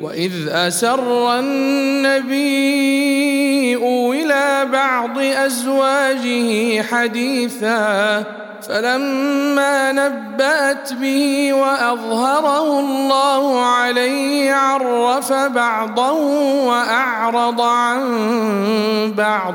وإذ أسر النبي إلى بعض أزواجه حديثا فلما نبأت به وأظهره الله عليه عرف بعضه وأعرض عن بعض.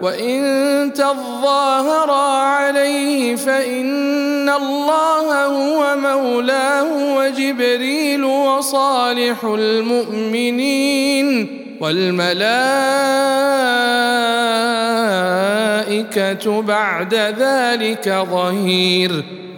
وان تظاهرا عليه فان الله هو مولاه وجبريل وصالح المؤمنين والملائكه بعد ذلك ظهير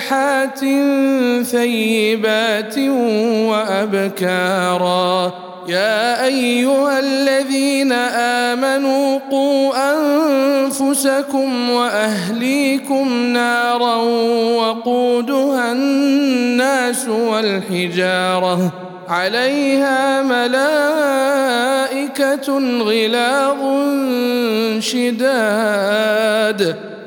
سائحات ثيبات وابكارا يا ايها الذين امنوا قوا انفسكم واهليكم نارا وقودها الناس والحجاره عليها ملائكة غلاظ شداد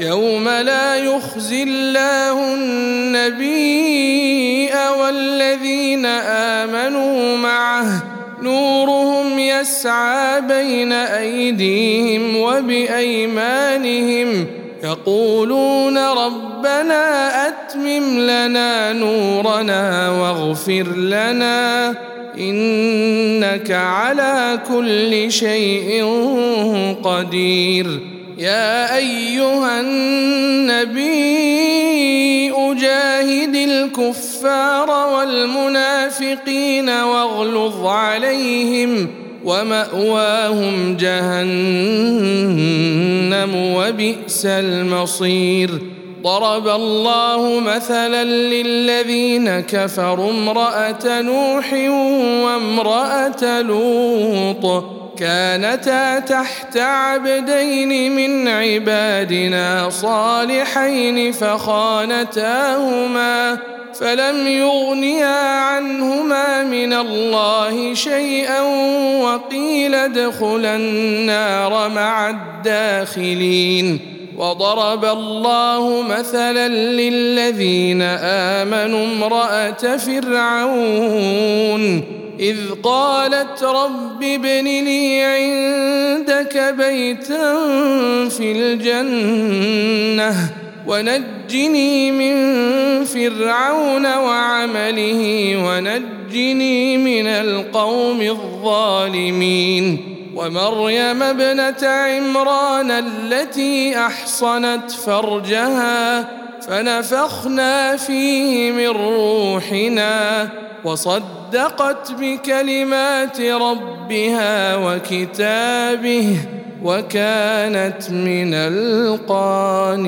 يوم لا يخزي الله النبي والذين آمنوا معه. نورهم يسعى بين أيديهم وبأيمانهم. يقولون ربنا أتمم لنا نورنا واغفر لنا. إنك على كل شيء قدير. يا أيها النبي أجاهد الكفار والمنافقين واغلظ عليهم ومأواهم جهنم وبئس المصير. ضرب الله مثلا للذين كفروا امرأة نوح وامرأة لوط. كانتا تحت عبدين من عبادنا صالحين فخانتاهما فلم يغنيا عنهما من الله شيئا وقيل ادخلا النار مع الداخلين وضرب الله مثلا للذين آمنوا امرأة فرعون إذ قالت رب ابن لي عندك بيتا في الجنة ونجني من فرعون وعمله ونجني من القوم الظالمين. ومريم ابنة عمران التي أحصنت فرجها فنفخنا فيه من روحنا وصدقت بكلمات ربها وكتابه وكانت من القانتين.